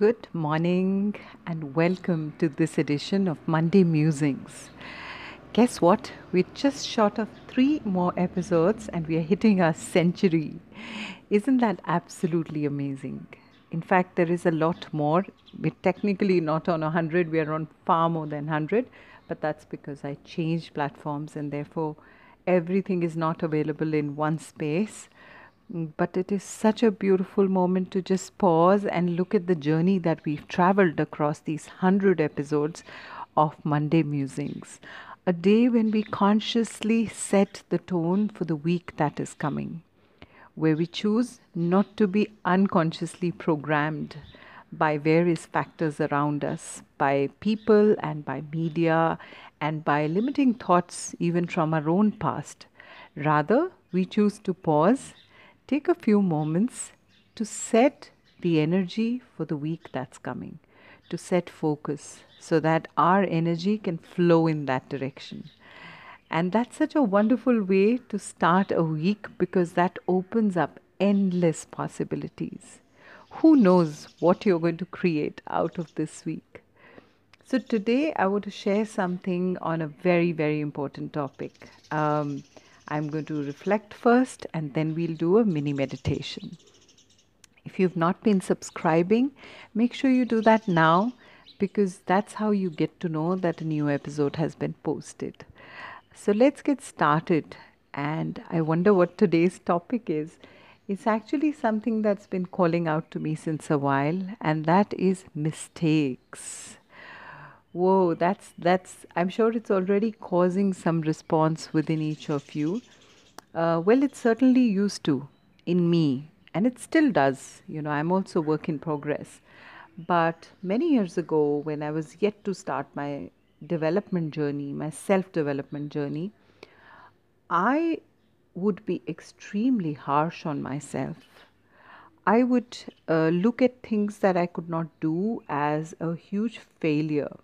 Good morning and welcome to this edition of Monday Musings. Guess what? We're just shot of three more episodes and we are hitting our century. Isn't that absolutely amazing? In fact, there is a lot more. We're technically not on 100, we are on far more than 100, but that's because I changed platforms and therefore everything is not available in one space. But it is such a beautiful moment to just pause and look at the journey that we've traveled across these 100 episodes of Monday Musings. A day when we consciously set the tone for the week that is coming, where we choose not to be unconsciously programmed by various factors around us, by people and by media, and by limiting thoughts even from our own past. Rather, we choose to pause take a few moments to set the energy for the week that's coming, to set focus so that our energy can flow in that direction. And that's such a wonderful way to start a week because that opens up endless possibilities. Who knows what you're going to create out of this week? So, today I want to share something on a very, very important topic. Um, I'm going to reflect first and then we'll do a mini meditation. If you've not been subscribing, make sure you do that now because that's how you get to know that a new episode has been posted. So let's get started. And I wonder what today's topic is. It's actually something that's been calling out to me since a while, and that is mistakes. Whoa, that's that's. I'm sure it's already causing some response within each of you. Uh, well, it certainly used to in me, and it still does. You know, I'm also work in progress. But many years ago, when I was yet to start my development journey, my self development journey, I would be extremely harsh on myself. I would uh, look at things that I could not do as a huge failure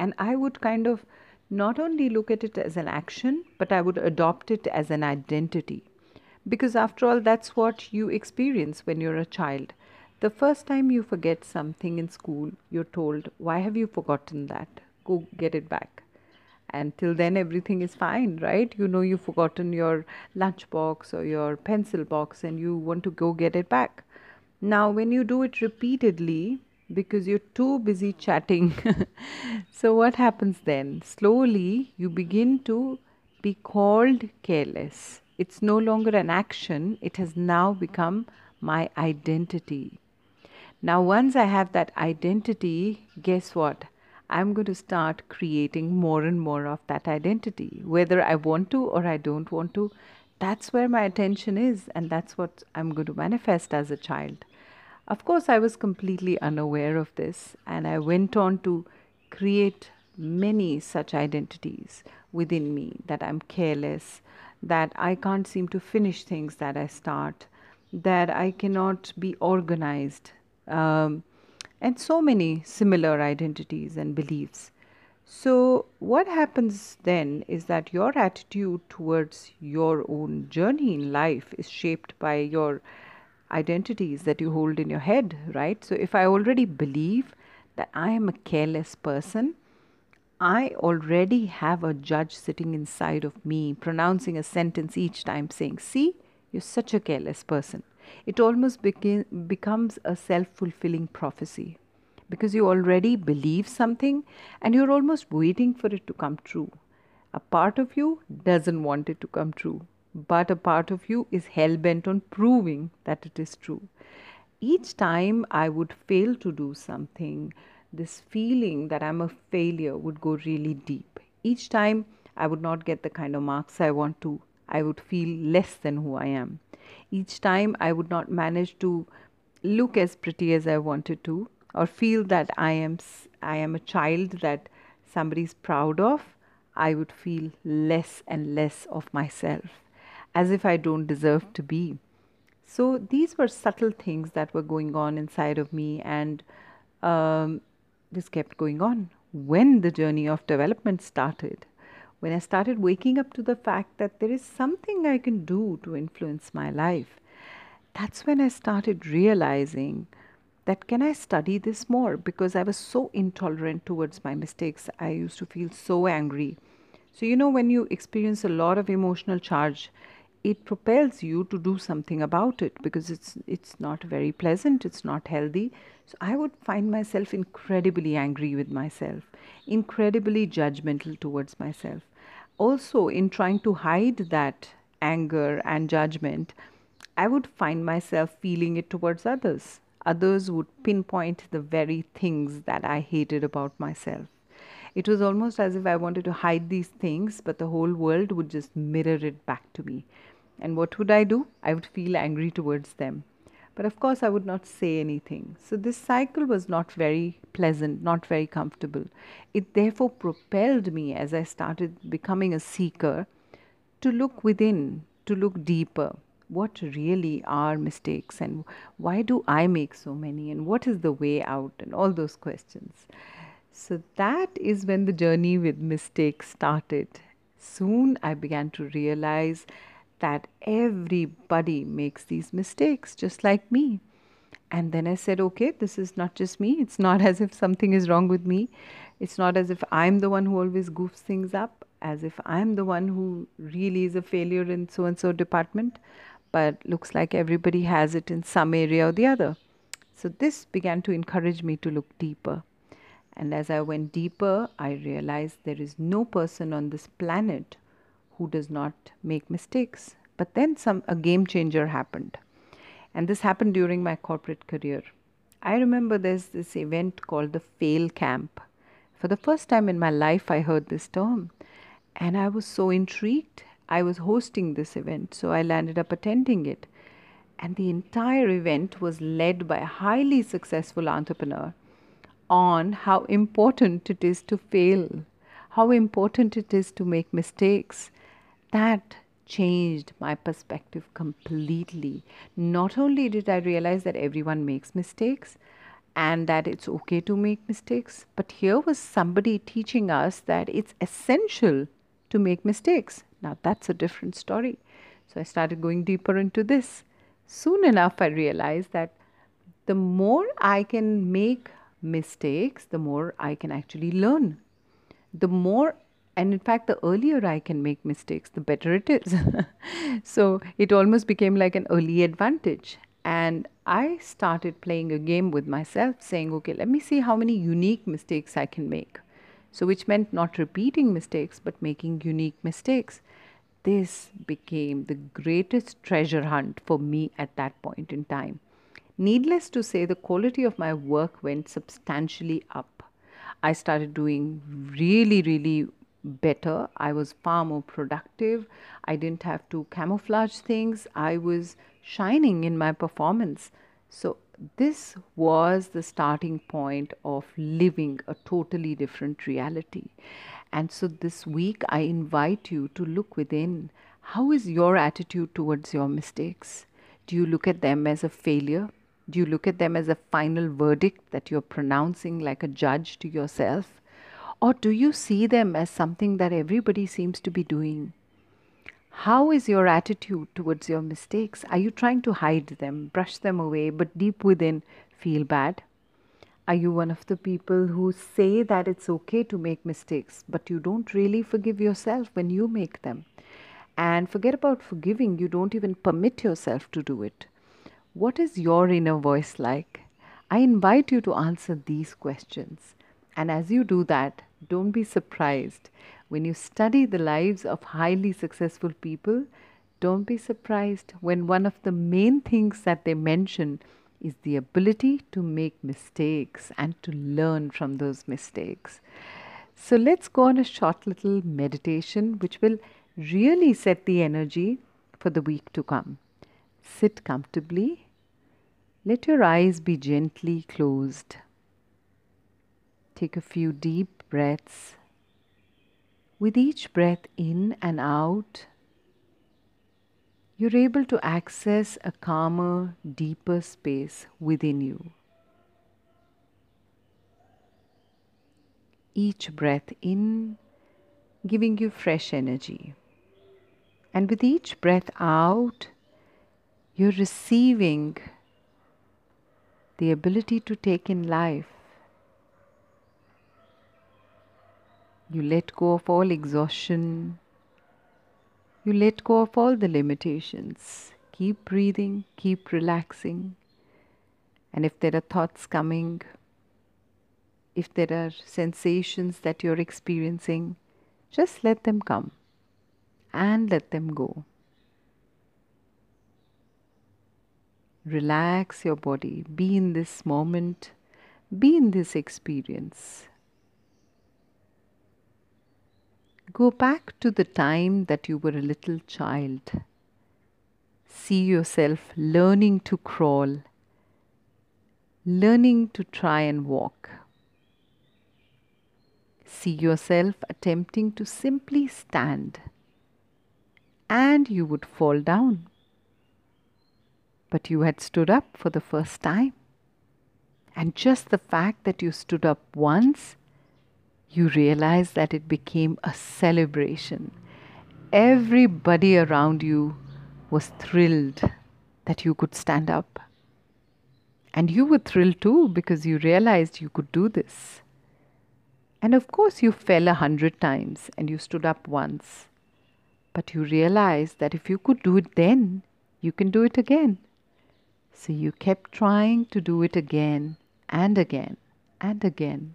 and I would kind of not only look at it as an action, but I would adopt it as an identity. Because after all, that's what you experience when you're a child. The first time you forget something in school, you're told, Why have you forgotten that? Go get it back. Until then, everything is fine, right? You know you've forgotten your lunchbox or your pencil box and you want to go get it back. Now, when you do it repeatedly, because you're too busy chatting. so, what happens then? Slowly, you begin to be called careless. It's no longer an action, it has now become my identity. Now, once I have that identity, guess what? I'm going to start creating more and more of that identity. Whether I want to or I don't want to, that's where my attention is, and that's what I'm going to manifest as a child. Of course, I was completely unaware of this, and I went on to create many such identities within me that I'm careless, that I can't seem to finish things that I start, that I cannot be organized, um, and so many similar identities and beliefs. So, what happens then is that your attitude towards your own journey in life is shaped by your identities that you hold in your head, right? So if I already believe that I am a careless person, I already have a judge sitting inside of me pronouncing a sentence each time saying, See, you're such a careless person. It almost becomes a self fulfilling prophecy because you already believe something and you're almost waiting for it to come true. A part of you doesn't want it to come true but a part of you is hell bent on proving that it is true. Each time I would fail to do something, this feeling that I'm a failure would go really deep. Each time I would not get the kind of marks I want to, I would feel less than who I am. Each time I would not manage to look as pretty as I wanted to, or feel that I am I am a child that somebody is proud of, I would feel less and less of myself as if I don't deserve to be. So these were subtle things that were going on inside of me, and um, this kept going on. When the journey of development started, when I started waking up to the fact that there is something I can do to influence my life, that's when I started realizing that can I study this more because I was so intolerant towards my mistakes. I used to feel so angry. So, you know, when you experience a lot of emotional charge, it propels you to do something about it because it's it's not very pleasant it's not healthy. So i would find myself incredibly angry with myself incredibly judgmental towards myself. Also in trying to hide that anger and judgment i would find myself feeling it towards others. Others would pinpoint the very things that i hated about myself. It was almost as if I wanted to hide these things, but the whole world would just mirror it back to me. And what would I do? I would feel angry towards them. But of course, I would not say anything. So this cycle was not very pleasant, not very comfortable. It therefore propelled me as I started becoming a seeker to look within, to look deeper. What really are mistakes and why do I make so many and what is the way out and all those questions. So that is when the journey with mistakes started. Soon I began to realize that everybody makes these mistakes just like me. And then I said, okay, this is not just me. It's not as if something is wrong with me. It's not as if I'm the one who always goofs things up, as if I'm the one who really is a failure in so and so department. But looks like everybody has it in some area or the other. So this began to encourage me to look deeper. And as I went deeper, I realized there is no person on this planet who does not make mistakes. But then some a game changer happened. And this happened during my corporate career. I remember there's this event called the Fail Camp. For the first time in my life, I heard this term. And I was so intrigued. I was hosting this event, so I landed up attending it. And the entire event was led by a highly successful entrepreneur on how important it is to fail, how important it is to make mistakes, that changed my perspective completely. Not only did I realize that everyone makes mistakes and that it's okay to make mistakes, but here was somebody teaching us that it's essential to make mistakes. Now, that's a different story. So I started going deeper into this. Soon enough, I realized that the more I can make mistakes, the more I can actually learn. The more and in fact the earlier i can make mistakes the better it is. So it almost became like an early advantage. And i started playing a game with myself saying okay let me see how many unique mistakes i can make. So which meant not repeating mistakes but making unique mistakes. This became the greatest treasure hunt for me at that point in time. Needless to say the quality of my work went substantially up. I started doing really, really better. I was far more productive. I didn't have to camouflage things. I was shining in my performance. So, this was the starting point of living a totally different reality. And so, this week, I invite you to look within. How is your attitude towards your mistakes? Do you look at them as a failure? Do you look at them as a final verdict that you're pronouncing like a judge to yourself? Or do you see them as something that everybody seems to be doing? How is your attitude towards your mistakes? Are you trying to hide them, brush them away, but deep within feel bad? Are you one of the people who say that it's okay to make mistakes, but you don't really forgive yourself when you make them? And forget about forgiving, you don't even permit yourself to do it. What is your inner voice like? I invite you to answer these questions. And as you do that, don't be surprised. When you study the lives of highly successful people, don't be surprised when one of the main things that they mention is the ability to make mistakes and to learn from those mistakes. So let's go on a short little meditation which will really set the energy for the week to come. Sit comfortably. Let your eyes be gently closed. Take a few deep breaths. With each breath in and out, you're able to access a calmer, deeper space within you. Each breath in, giving you fresh energy. And with each breath out, you're receiving the ability to take in life. You let go of all exhaustion. You let go of all the limitations. Keep breathing, keep relaxing. And if there are thoughts coming, if there are sensations that you're experiencing, just let them come and let them go. Relax your body, be in this moment, be in this experience. Go back to the time that you were a little child. See yourself learning to crawl, learning to try and walk. See yourself attempting to simply stand, and you would fall down. But you had stood up for the first time. And just the fact that you stood up once you realize that it became a celebration. Everybody around you was thrilled that you could stand up. And you were thrilled too because you realized you could do this. And of course, you fell a hundred times and you stood up once. But you realized that if you could do it then, you can do it again. So you kept trying to do it again and again and again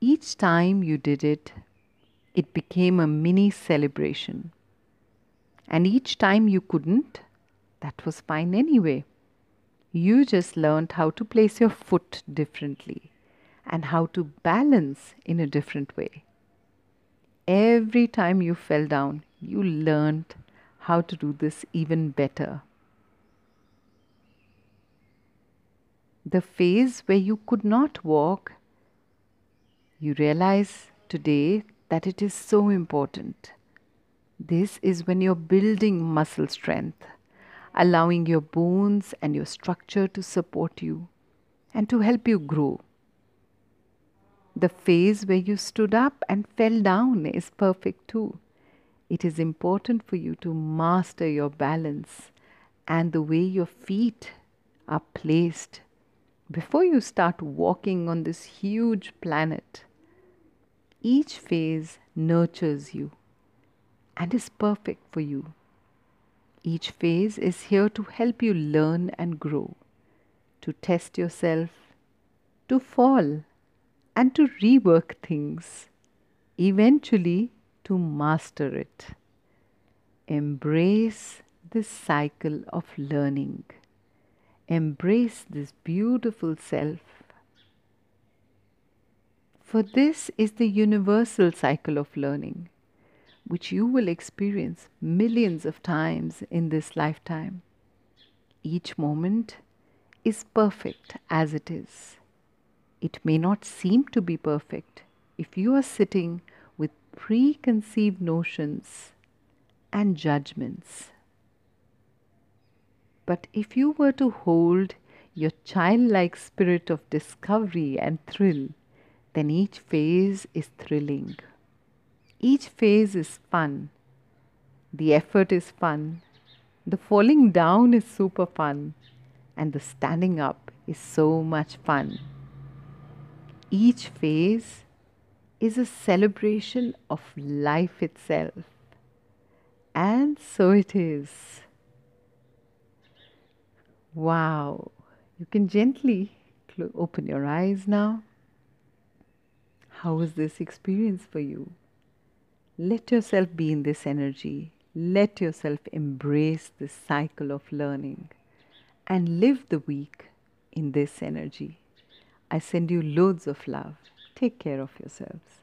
each time you did it, it became a mini celebration. And each time you couldn't, that was fine anyway. You just learned how to place your foot differently and how to balance in a different way. Every time you fell down, you learned how to do this even better. The phase where you could not walk you realize today that it is so important. This is when you're building muscle strength, allowing your bones and your structure to support you and to help you grow. The phase where you stood up and fell down is perfect too. It is important for you to master your balance and the way your feet are placed before you start walking on this huge planet. Each phase nurtures you and is perfect for you. Each phase is here to help you learn and grow, to test yourself, to fall, and to rework things, eventually to master it. Embrace this cycle of learning. Embrace this beautiful self for this is the universal cycle of learning, which you will experience millions of times in this lifetime. Each moment is perfect as it is. It may not seem to be perfect if you are sitting with preconceived notions and judgments. But if you were to hold your childlike spirit of discovery and thrill, then each phase is thrilling. Each phase is fun. The effort is fun. The falling down is super fun. And the standing up is so much fun. Each phase is a celebration of life itself. And so it is. Wow. You can gently open your eyes now. How was this experience for you? Let yourself be in this energy. Let yourself embrace this cycle of learning and live the week in this energy. I send you loads of love. Take care of yourselves.